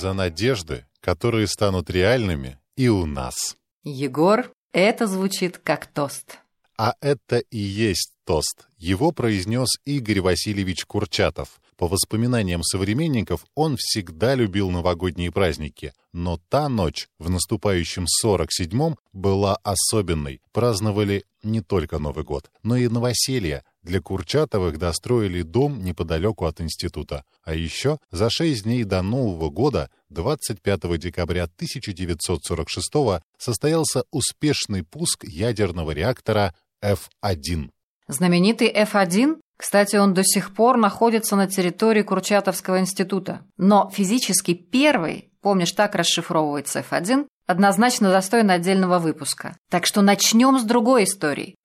за надежды, которые станут реальными и у нас. Егор, это звучит как тост. А это и есть тост. Его произнес Игорь Васильевич Курчатов. По воспоминаниям современников, он всегда любил новогодние праздники. Но та ночь в наступающем 47-м была особенной. Праздновали не только Новый год, но и новоселье. Для Курчатовых достроили дом неподалеку от института. А еще за шесть дней до Нового года, 25 декабря 1946 состоялся успешный пуск ядерного реактора F1. Знаменитый F1 кстати, он до сих пор находится на территории Курчатовского института. Но физически первый, помнишь, так расшифровывается F1, однозначно достоин отдельного выпуска. Так что начнем с другой истории.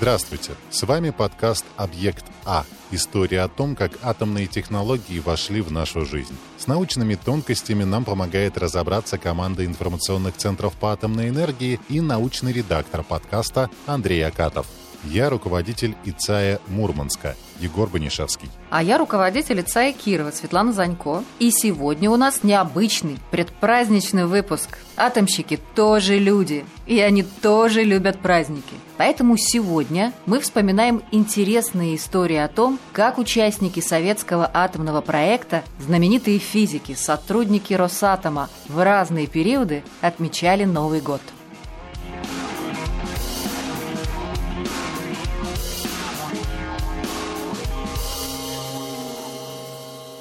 Здравствуйте! С вами подкаст «Объект А». История о том, как атомные технологии вошли в нашу жизнь. С научными тонкостями нам помогает разобраться команда информационных центров по атомной энергии и научный редактор подкаста Андрей Акатов. Я руководитель ИЦАЯ Мурманска – Егор Банишевский. А я руководитель ИЦАИ Кирова Светлана Занько. И сегодня у нас необычный предпраздничный выпуск. Атомщики тоже люди, и они тоже любят праздники. Поэтому сегодня мы вспоминаем интересные истории о том, как участники советского атомного проекта, знаменитые физики, сотрудники Росатома в разные периоды отмечали Новый год.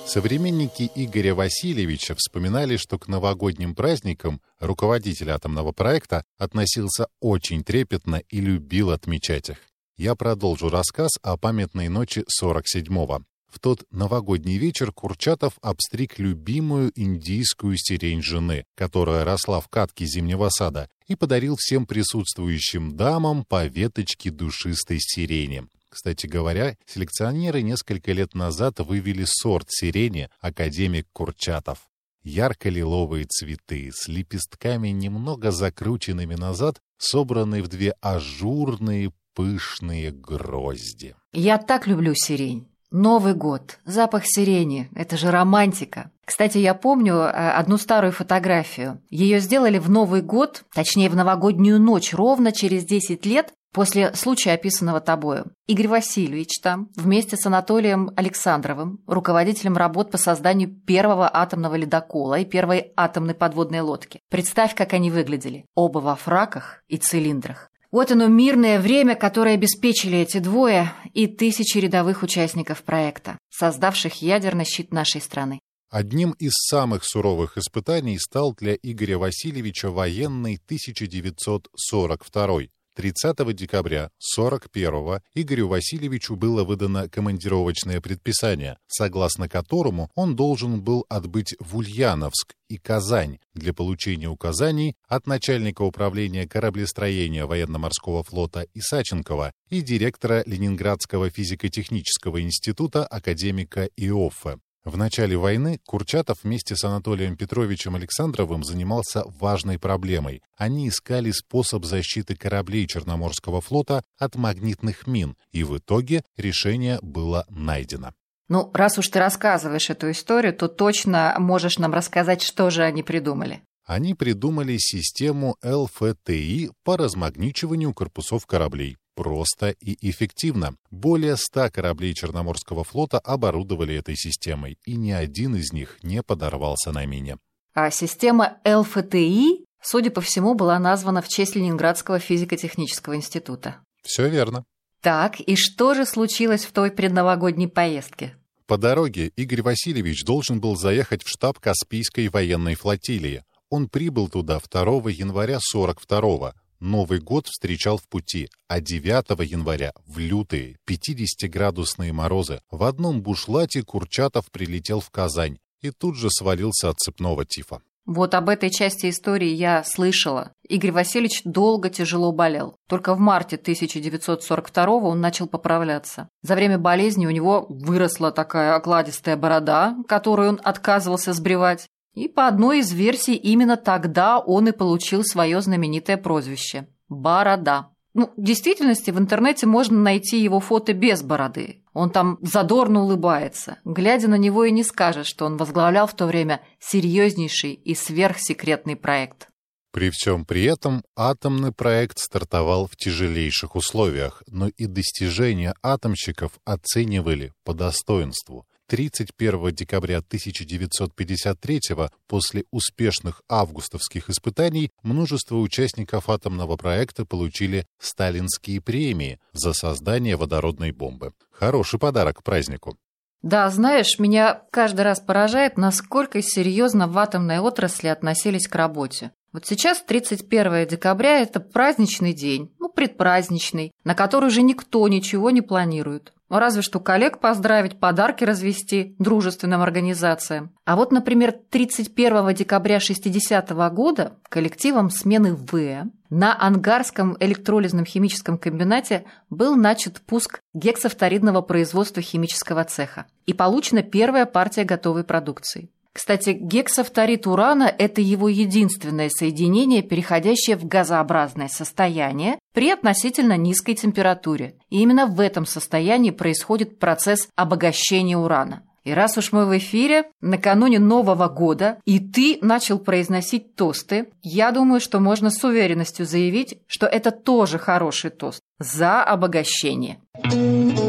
Современники Игоря Васильевича вспоминали, что к новогодним праздникам руководитель атомного проекта относился очень трепетно и любил отмечать их. Я продолжу рассказ о памятной ночи 47-го. В тот новогодний вечер Курчатов обстриг любимую индийскую сирень жены, которая росла в катке зимнего сада, и подарил всем присутствующим дамам по веточке душистой сирени. Кстати говоря, селекционеры несколько лет назад вывели сорт сирени «Академик Курчатов». Ярко-лиловые цветы с лепестками немного закрученными назад, собранные в две ажурные пышные грозди. Я так люблю сирень. Новый год, запах сирени – это же романтика. Кстати, я помню э, одну старую фотографию. Ее сделали в Новый год, точнее в новогоднюю ночь, ровно через 10 лет После случая, описанного тобою, Игорь Васильевич там, вместе с Анатолием Александровым, руководителем работ по созданию первого атомного ледокола и первой атомной подводной лодки. Представь, как они выглядели. Оба во фраках и цилиндрах. Вот оно мирное время, которое обеспечили эти двое и тысячи рядовых участников проекта, создавших ядерный щит нашей страны. Одним из самых суровых испытаний стал для Игоря Васильевича военный 1942 30 декабря 41-го Игорю Васильевичу было выдано командировочное предписание, согласно которому он должен был отбыть в Ульяновск и Казань для получения указаний от начальника управления кораблестроения военно-морского флота Исаченкова и директора Ленинградского физико-технического института академика Иоффе. В начале войны Курчатов вместе с Анатолием Петровичем Александровым занимался важной проблемой. Они искали способ защиты кораблей Черноморского флота от магнитных мин, и в итоге решение было найдено. Ну, раз уж ты рассказываешь эту историю, то точно можешь нам рассказать, что же они придумали. Они придумали систему ЛФТИ по размагничиванию корпусов кораблей просто и эффективно. Более ста кораблей Черноморского флота оборудовали этой системой, и ни один из них не подорвался на мине. А система ЛФТИ, судя по всему, была названа в честь Ленинградского физико-технического института. Все верно. Так, и что же случилось в той предновогодней поездке? По дороге Игорь Васильевич должен был заехать в штаб Каспийской военной флотилии. Он прибыл туда 2 января 42-го, Новый год встречал в пути, а 9 января, в лютые, 50-градусные морозы, в одном бушлате Курчатов прилетел в Казань и тут же свалился от цепного тифа. Вот об этой части истории я слышала. Игорь Васильевич долго тяжело болел. Только в марте 1942 он начал поправляться. За время болезни у него выросла такая окладистая борода, которую он отказывался сбривать. И по одной из версий именно тогда он и получил свое знаменитое прозвище – Борода. Ну, в действительности в интернете можно найти его фото без бороды. Он там задорно улыбается. Глядя на него и не скажешь, что он возглавлял в то время серьезнейший и сверхсекретный проект. При всем при этом атомный проект стартовал в тяжелейших условиях, но и достижения атомщиков оценивали по достоинству. 31 декабря 1953 после успешных августовских испытаний множество участников атомного проекта получили сталинские премии за создание водородной бомбы. Хороший подарок к празднику. Да, знаешь, меня каждый раз поражает, насколько серьезно в атомной отрасли относились к работе. Вот сейчас 31 декабря – это праздничный день, ну, предпраздничный, на который уже никто ничего не планирует. Ну, разве что коллег поздравить, подарки развести дружественным организациям. А вот, например, 31 декабря 60 -го года коллективом смены В на Ангарском электролизном химическом комбинате был начат пуск гексафторидного производства химического цеха и получена первая партия готовой продукции. Кстати, гексафторид урана – это его единственное соединение, переходящее в газообразное состояние при относительно низкой температуре. И именно в этом состоянии происходит процесс обогащения урана. И раз уж мы в эфире, накануне Нового года, и ты начал произносить тосты, я думаю, что можно с уверенностью заявить, что это тоже хороший тост за обогащение. И,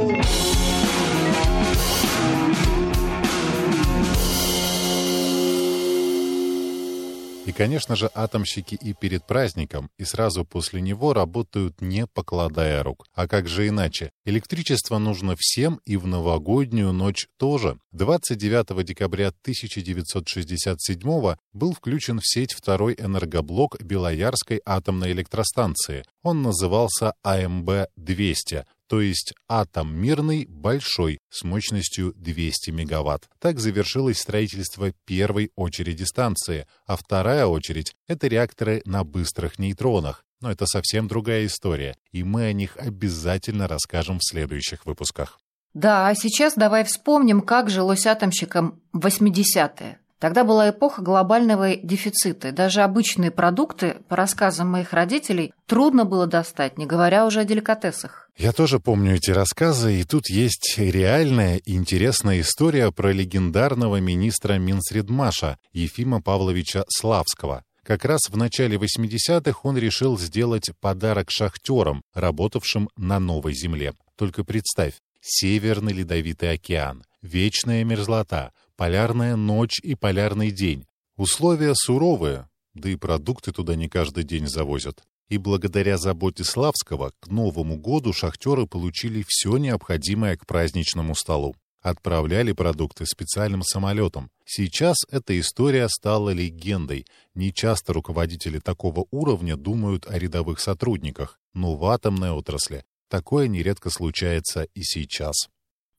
конечно же, атомщики и перед праздником, и сразу после него работают не покладая рук. А как же иначе? Электричество нужно всем и в новогоднюю ночь тоже. 29 декабря 1967 был включен в сеть второй энергоблок Белоярской атомной электростанции. Он назывался АМБ-200, то есть атом мирный большой с мощностью 200 мегаватт. Так завершилось строительство первой очереди станции, а вторая очередь — это реакторы на быстрых нейтронах. Но это совсем другая история, и мы о них обязательно расскажем в следующих выпусках. Да, а сейчас давай вспомним, как жилось атомщикам в 80-е. Тогда была эпоха глобального дефицита. Даже обычные продукты, по рассказам моих родителей, трудно было достать, не говоря уже о деликатесах. Я тоже помню эти рассказы, и тут есть реальная и интересная история про легендарного министра Минсредмаша Ефима Павловича Славского. Как раз в начале 80-х он решил сделать подарок шахтерам, работавшим на Новой Земле. Только представь, Северный Ледовитый океан, вечная мерзлота, полярная ночь и полярный день. Условия суровые, да и продукты туда не каждый день завозят. И благодаря заботе Славского к Новому году шахтеры получили все необходимое к праздничному столу. Отправляли продукты специальным самолетом. Сейчас эта история стала легендой. Нечасто руководители такого уровня думают о рядовых сотрудниках, но в атомной отрасли такое нередко случается и сейчас.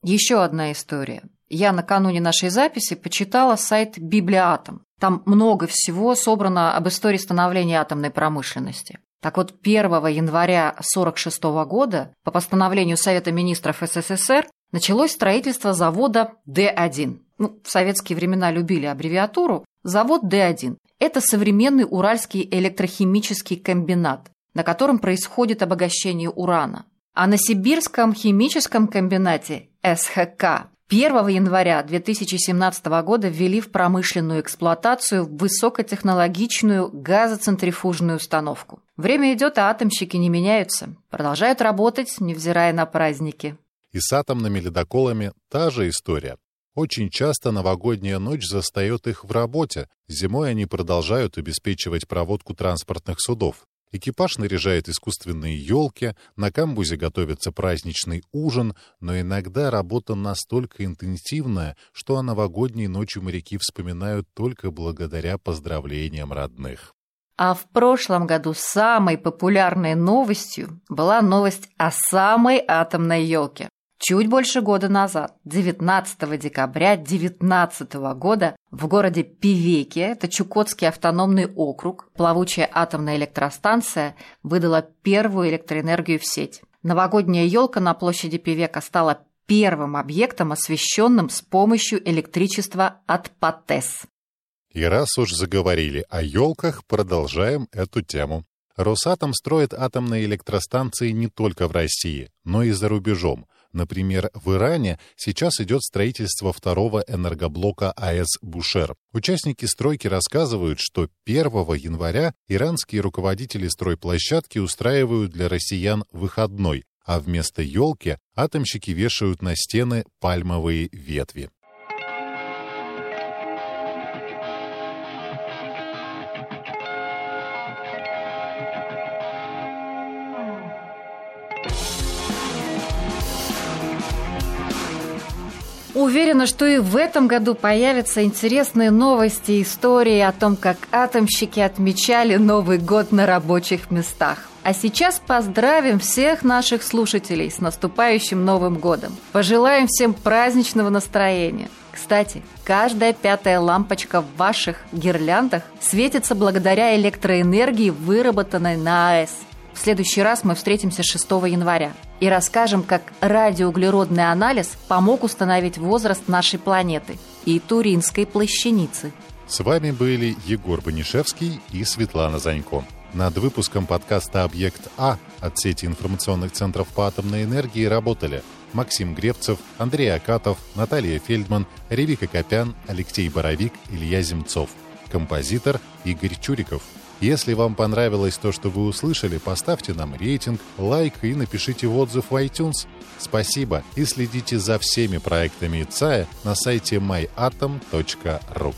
Еще одна история. Я накануне нашей записи почитала сайт Библиатом. Там много всего собрано об истории становления атомной промышленности. Так вот, 1 января 1946 года по постановлению Совета министров СССР началось строительство завода Д-1. Ну, в советские времена любили аббревиатуру. Завод Д-1 – это современный Уральский электрохимический комбинат, на котором происходит обогащение урана. А на Сибирском химическом комбинате СХК 1 января 2017 года ввели в промышленную эксплуатацию высокотехнологичную газоцентрифужную установку. Время идет, а атомщики не меняются. Продолжают работать, невзирая на праздники. И с атомными ледоколами та же история. Очень часто новогодняя ночь застает их в работе. Зимой они продолжают обеспечивать проводку транспортных судов. Экипаж наряжает искусственные елки, на камбузе готовится праздничный ужин, но иногда работа настолько интенсивная, что о новогодней ночи моряки вспоминают только благодаря поздравлениям родных. А в прошлом году самой популярной новостью была новость о самой атомной елке. Чуть больше года назад, 19 декабря 2019 года, в городе Пивеки, это Чукотский автономный округ, плавучая атомная электростанция выдала первую электроэнергию в сеть. Новогодняя елка на площади Пивека стала первым объектом, освещенным с помощью электричества от ПАТЭС. И раз уж заговорили о елках, продолжаем эту тему. Росатом строит атомные электростанции не только в России, но и за рубежом. Например, в Иране сейчас идет строительство второго энергоблока АЭС «Бушер». Участники стройки рассказывают, что 1 января иранские руководители стройплощадки устраивают для россиян выходной, а вместо елки атомщики вешают на стены пальмовые ветви. Уверена, что и в этом году появятся интересные новости и истории о том, как атомщики отмечали Новый год на рабочих местах. А сейчас поздравим всех наших слушателей с наступающим Новым годом. Пожелаем всем праздничного настроения. Кстати, каждая пятая лампочка в ваших гирляндах светится благодаря электроэнергии, выработанной на АЭС – в следующий раз мы встретимся 6 января и расскажем, как радиоуглеродный анализ помог установить возраст нашей планеты и Туринской плащаницы. С вами были Егор Банишевский и Светлана Занько. Над выпуском подкаста «Объект А» от сети информационных центров по атомной энергии работали Максим Гревцев, Андрей Акатов, Наталья Фельдман, Ревика Копян, Алексей Боровик, Илья Земцов. Композитор Игорь Чуриков – если вам понравилось то, что вы услышали, поставьте нам рейтинг, лайк и напишите отзыв в iTunes. Спасибо и следите за всеми проектами ИЦАЯ на сайте myatom.ru.